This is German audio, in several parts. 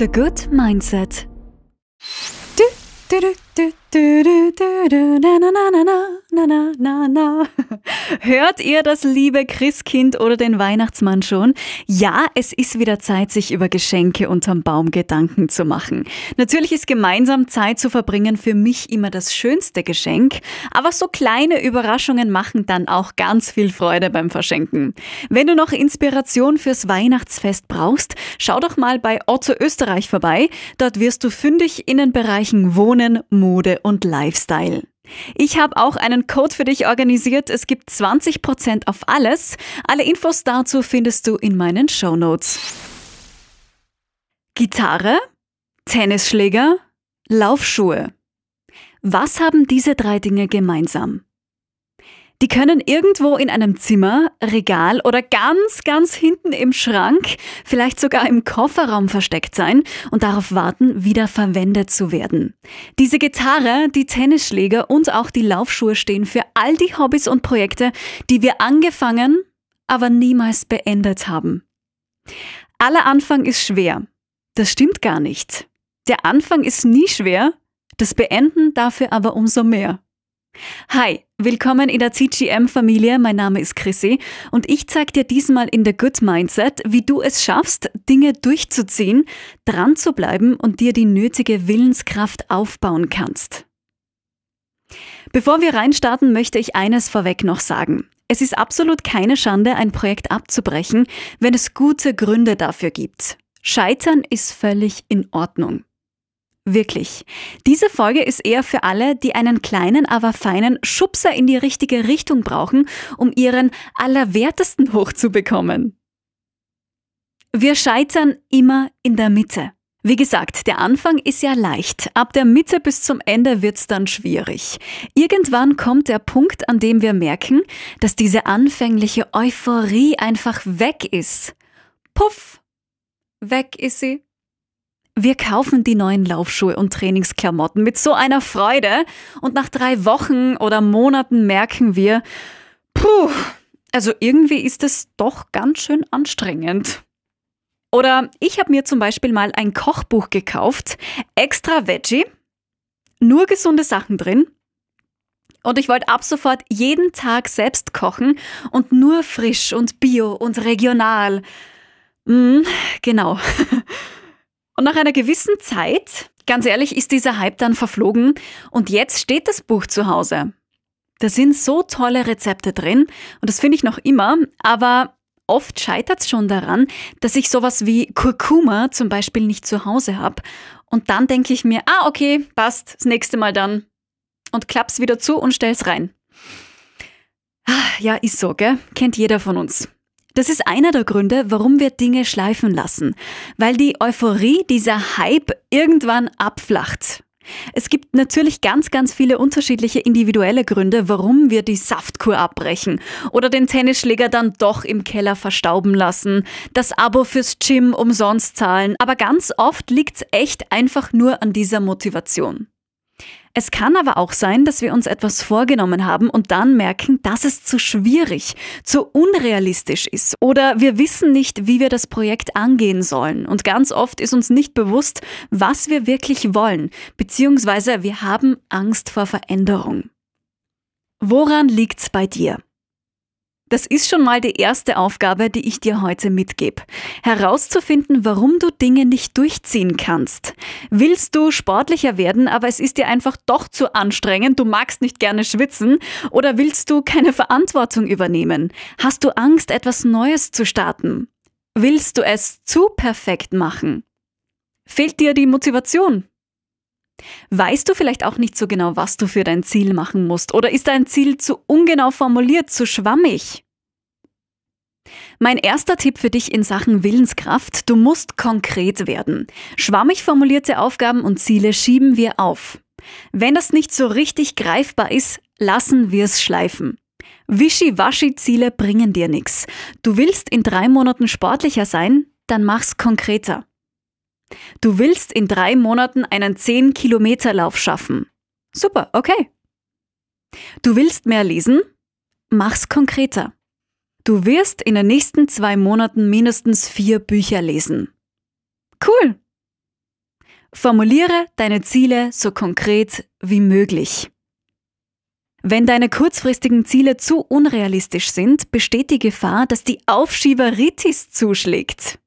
The Good Mindset. Hört ihr das liebe Christkind oder den Weihnachtsmann schon? Ja, es ist wieder Zeit, sich über Geschenke unterm Baum Gedanken zu machen. Natürlich ist gemeinsam Zeit zu verbringen für mich immer das schönste Geschenk, aber so kleine Überraschungen machen dann auch ganz viel Freude beim Verschenken. Wenn du noch Inspiration fürs Weihnachtsfest brauchst, schau doch mal bei Otto Österreich vorbei. Dort wirst du fündig in den Bereichen Wohnen, Mode und Lifestyle. Ich habe auch einen Code für dich organisiert. Es gibt 20% auf alles. Alle Infos dazu findest du in meinen Show Notes. Gitarre, Tennisschläger, Laufschuhe. Was haben diese drei Dinge gemeinsam? Die können irgendwo in einem Zimmer, Regal oder ganz, ganz hinten im Schrank, vielleicht sogar im Kofferraum versteckt sein und darauf warten, wieder verwendet zu werden. Diese Gitarre, die Tennisschläger und auch die Laufschuhe stehen für all die Hobbys und Projekte, die wir angefangen, aber niemals beendet haben. Aller Anfang ist schwer. Das stimmt gar nicht. Der Anfang ist nie schwer, das Beenden dafür aber umso mehr. Hi, willkommen in der CGM-Familie. Mein Name ist Chrissy und ich zeige dir diesmal in der Good Mindset, wie du es schaffst, Dinge durchzuziehen, dran zu bleiben und dir die nötige Willenskraft aufbauen kannst. Bevor wir reinstarten, möchte ich eines vorweg noch sagen. Es ist absolut keine Schande, ein Projekt abzubrechen, wenn es gute Gründe dafür gibt. Scheitern ist völlig in Ordnung. Wirklich. Diese Folge ist eher für alle, die einen kleinen, aber feinen Schubser in die richtige Richtung brauchen, um ihren Allerwertesten hochzubekommen. Wir scheitern immer in der Mitte. Wie gesagt, der Anfang ist ja leicht. Ab der Mitte bis zum Ende wird's dann schwierig. Irgendwann kommt der Punkt, an dem wir merken, dass diese anfängliche Euphorie einfach weg ist. Puff! Weg ist sie. Wir kaufen die neuen Laufschuhe und Trainingsklamotten mit so einer Freude und nach drei Wochen oder Monaten merken wir, puh, also irgendwie ist es doch ganz schön anstrengend. Oder ich habe mir zum Beispiel mal ein Kochbuch gekauft, extra Veggie, nur gesunde Sachen drin. Und ich wollte ab sofort jeden Tag selbst kochen und nur frisch und bio und regional. Mm, genau. Und nach einer gewissen Zeit, ganz ehrlich, ist dieser Hype dann verflogen und jetzt steht das Buch zu Hause. Da sind so tolle Rezepte drin und das finde ich noch immer, aber oft scheitert es schon daran, dass ich sowas wie Kurkuma zum Beispiel nicht zu Hause habe. Und dann denke ich mir, ah, okay, passt, das nächste Mal dann. Und klapp's wieder zu und stell's rein. Ah, ja, ist so, gell? Kennt jeder von uns. Das ist einer der Gründe, warum wir Dinge schleifen lassen, weil die Euphorie, dieser Hype irgendwann abflacht. Es gibt natürlich ganz, ganz viele unterschiedliche individuelle Gründe, warum wir die Saftkur abbrechen oder den Tennisschläger dann doch im Keller verstauben lassen, das Abo fürs Gym umsonst zahlen, aber ganz oft liegt's echt einfach nur an dieser Motivation. Es kann aber auch sein, dass wir uns etwas vorgenommen haben und dann merken, dass es zu schwierig, zu unrealistisch ist oder wir wissen nicht, wie wir das Projekt angehen sollen. Und ganz oft ist uns nicht bewusst, was wir wirklich wollen, beziehungsweise wir haben Angst vor Veränderung. Woran liegt's bei dir? Das ist schon mal die erste Aufgabe, die ich dir heute mitgebe. Herauszufinden, warum du Dinge nicht durchziehen kannst. Willst du sportlicher werden, aber es ist dir einfach doch zu anstrengend, du magst nicht gerne schwitzen oder willst du keine Verantwortung übernehmen? Hast du Angst, etwas Neues zu starten? Willst du es zu perfekt machen? Fehlt dir die Motivation? Weißt du vielleicht auch nicht so genau, was du für dein Ziel machen musst? Oder ist dein Ziel zu ungenau formuliert, zu schwammig? Mein erster Tipp für dich in Sachen Willenskraft, du musst konkret werden. Schwammig formulierte Aufgaben und Ziele schieben wir auf. Wenn das nicht so richtig greifbar ist, lassen wir es schleifen. Wischi-waschi-Ziele bringen dir nichts. Du willst in drei Monaten sportlicher sein, dann mach's konkreter. Du willst in drei Monaten einen 10-Kilometer-Lauf schaffen. Super, okay. Du willst mehr lesen? Mach's konkreter. Du wirst in den nächsten zwei Monaten mindestens vier Bücher lesen. Cool. Formuliere deine Ziele so konkret wie möglich. Wenn deine kurzfristigen Ziele zu unrealistisch sind, besteht die Gefahr, dass die Aufschieberitis zuschlägt.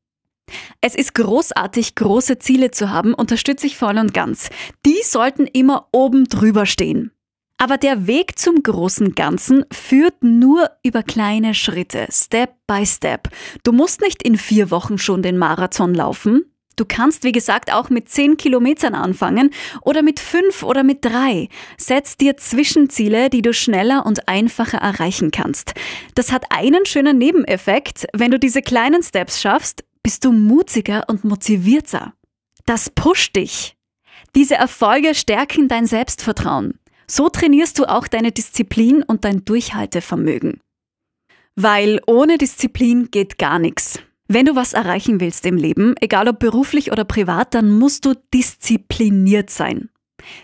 Es ist großartig, große Ziele zu haben, unterstütze ich voll und ganz. Die sollten immer oben drüber stehen. Aber der Weg zum großen Ganzen führt nur über kleine Schritte, Step by Step. Du musst nicht in vier Wochen schon den Marathon laufen. Du kannst, wie gesagt, auch mit zehn Kilometern anfangen oder mit fünf oder mit drei. Setz dir Zwischenziele, die du schneller und einfacher erreichen kannst. Das hat einen schönen Nebeneffekt. Wenn du diese kleinen Steps schaffst, bist du mutiger und motivierter. Das pusht dich. Diese Erfolge stärken dein Selbstvertrauen. So trainierst du auch deine Disziplin und dein Durchhaltevermögen. Weil ohne Disziplin geht gar nichts. Wenn du was erreichen willst im Leben, egal ob beruflich oder privat, dann musst du diszipliniert sein.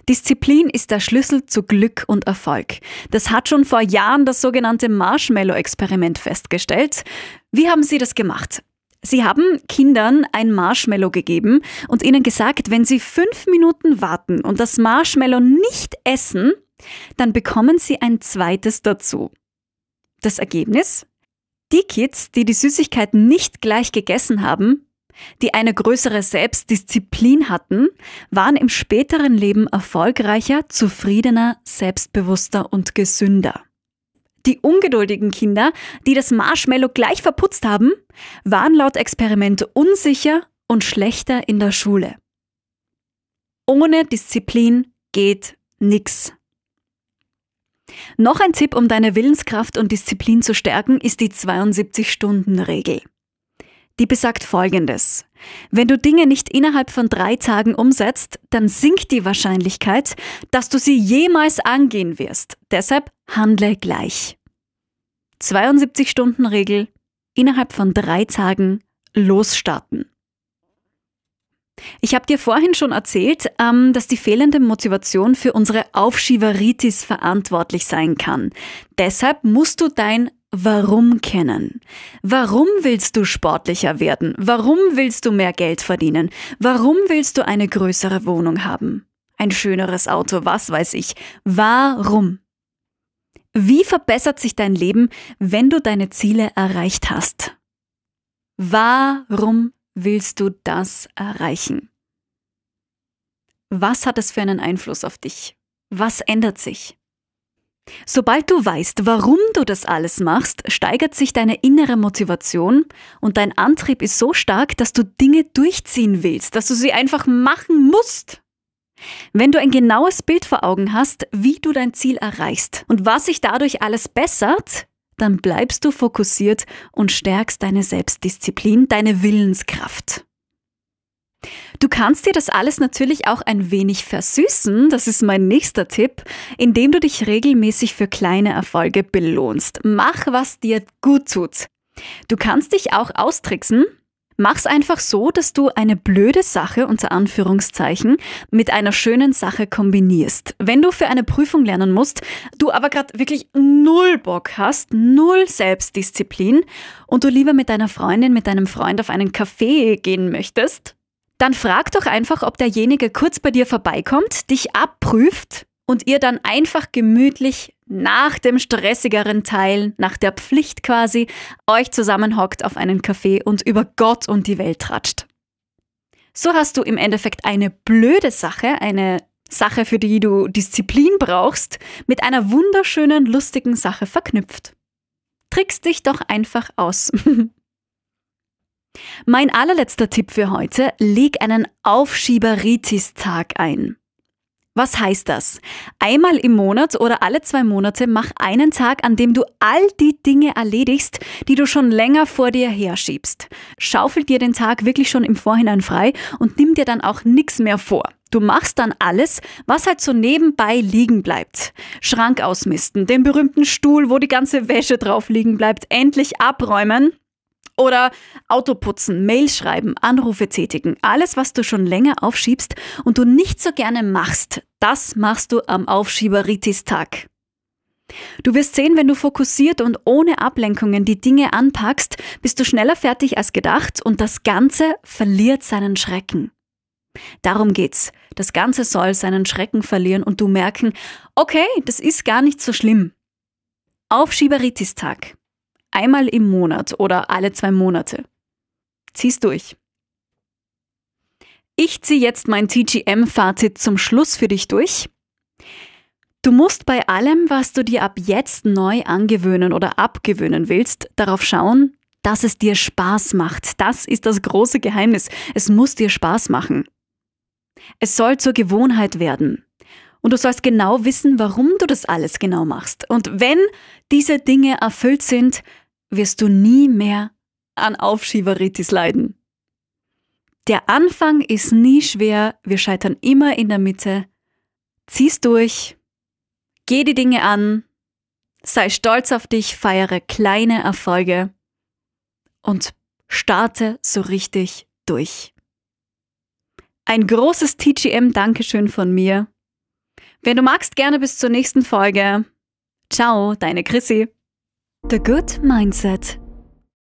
Disziplin ist der Schlüssel zu Glück und Erfolg. Das hat schon vor Jahren das sogenannte Marshmallow-Experiment festgestellt. Wie haben sie das gemacht? Sie haben Kindern ein Marshmallow gegeben und ihnen gesagt, wenn sie fünf Minuten warten und das Marshmallow nicht essen, dann bekommen sie ein zweites dazu. Das Ergebnis? Die Kids, die die Süßigkeiten nicht gleich gegessen haben, die eine größere Selbstdisziplin hatten, waren im späteren Leben erfolgreicher, zufriedener, selbstbewusster und gesünder. Die ungeduldigen Kinder, die das Marshmallow gleich verputzt haben, waren laut Experiment unsicher und schlechter in der Schule. Ohne Disziplin geht nix. Noch ein Tipp, um deine Willenskraft und Disziplin zu stärken, ist die 72-Stunden-Regel. Die besagt Folgendes. Wenn du Dinge nicht innerhalb von drei Tagen umsetzt, dann sinkt die Wahrscheinlichkeit, dass du sie jemals angehen wirst. Deshalb handle gleich. 72-Stunden-Regel, innerhalb von drei Tagen losstarten. Ich habe dir vorhin schon erzählt, ähm, dass die fehlende Motivation für unsere Aufschieberitis verantwortlich sein kann. Deshalb musst du dein Warum kennen. Warum willst du sportlicher werden? Warum willst du mehr Geld verdienen? Warum willst du eine größere Wohnung haben? Ein schöneres Auto, was weiß ich. Warum? Wie verbessert sich dein Leben, wenn du deine Ziele erreicht hast? Warum willst du das erreichen? Was hat es für einen Einfluss auf dich? Was ändert sich? Sobald du weißt, warum du das alles machst, steigert sich deine innere Motivation und dein Antrieb ist so stark, dass du Dinge durchziehen willst, dass du sie einfach machen musst. Wenn du ein genaues Bild vor Augen hast, wie du dein Ziel erreichst und was sich dadurch alles bessert, dann bleibst du fokussiert und stärkst deine Selbstdisziplin, deine Willenskraft. Du kannst dir das alles natürlich auch ein wenig versüßen, das ist mein nächster Tipp, indem du dich regelmäßig für kleine Erfolge belohnst. Mach, was dir gut tut. Du kannst dich auch austricksen, Mach's einfach so, dass du eine blöde Sache unter Anführungszeichen mit einer schönen Sache kombinierst. Wenn du für eine Prüfung lernen musst, du aber gerade wirklich null Bock hast, null Selbstdisziplin und du lieber mit deiner Freundin, mit deinem Freund auf einen Kaffee gehen möchtest, dann frag doch einfach, ob derjenige kurz bei dir vorbeikommt, dich abprüft und ihr dann einfach gemütlich nach dem stressigeren Teil, nach der Pflicht quasi, euch zusammenhockt auf einen Kaffee und über Gott und die Welt tratscht. So hast du im Endeffekt eine blöde Sache, eine Sache, für die du Disziplin brauchst, mit einer wunderschönen, lustigen Sache verknüpft. Trickst dich doch einfach aus. mein allerletzter Tipp für heute, leg einen Aufschieberitis-Tag ein. Was heißt das? Einmal im Monat oder alle zwei Monate mach einen Tag, an dem du all die Dinge erledigst, die du schon länger vor dir herschiebst. Schaufel dir den Tag wirklich schon im Vorhinein frei und nimm dir dann auch nichts mehr vor. Du machst dann alles, was halt so nebenbei liegen bleibt. Schrank ausmisten, den berühmten Stuhl, wo die ganze Wäsche drauf liegen bleibt, endlich abräumen oder Auto putzen, Mail schreiben, Anrufe tätigen. Alles, was du schon länger aufschiebst und du nicht so gerne machst, das machst du am Aufschieberitis-Tag. Du wirst sehen, wenn du fokussiert und ohne Ablenkungen die Dinge anpackst, bist du schneller fertig als gedacht und das Ganze verliert seinen Schrecken. Darum geht's. Das Ganze soll seinen Schrecken verlieren und du merken, okay, das ist gar nicht so schlimm. Aufschieberitis-Tag. Einmal im Monat oder alle zwei Monate. Zieh's durch. Ich ziehe jetzt mein TGM-Fazit zum Schluss für dich durch. Du musst bei allem, was du dir ab jetzt neu angewöhnen oder abgewöhnen willst, darauf schauen, dass es dir Spaß macht. Das ist das große Geheimnis. Es muss dir Spaß machen. Es soll zur Gewohnheit werden. Und du sollst genau wissen, warum du das alles genau machst. Und wenn diese Dinge erfüllt sind, wirst du nie mehr an Aufschieberitis leiden. Der Anfang ist nie schwer, wir scheitern immer in der Mitte. Zieh's durch, geh die Dinge an, sei stolz auf dich, feiere kleine Erfolge und starte so richtig durch. Ein großes TGM-Dankeschön von mir. Wenn du magst, gerne bis zur nächsten Folge. Ciao, deine Chrissy. The Good Mindset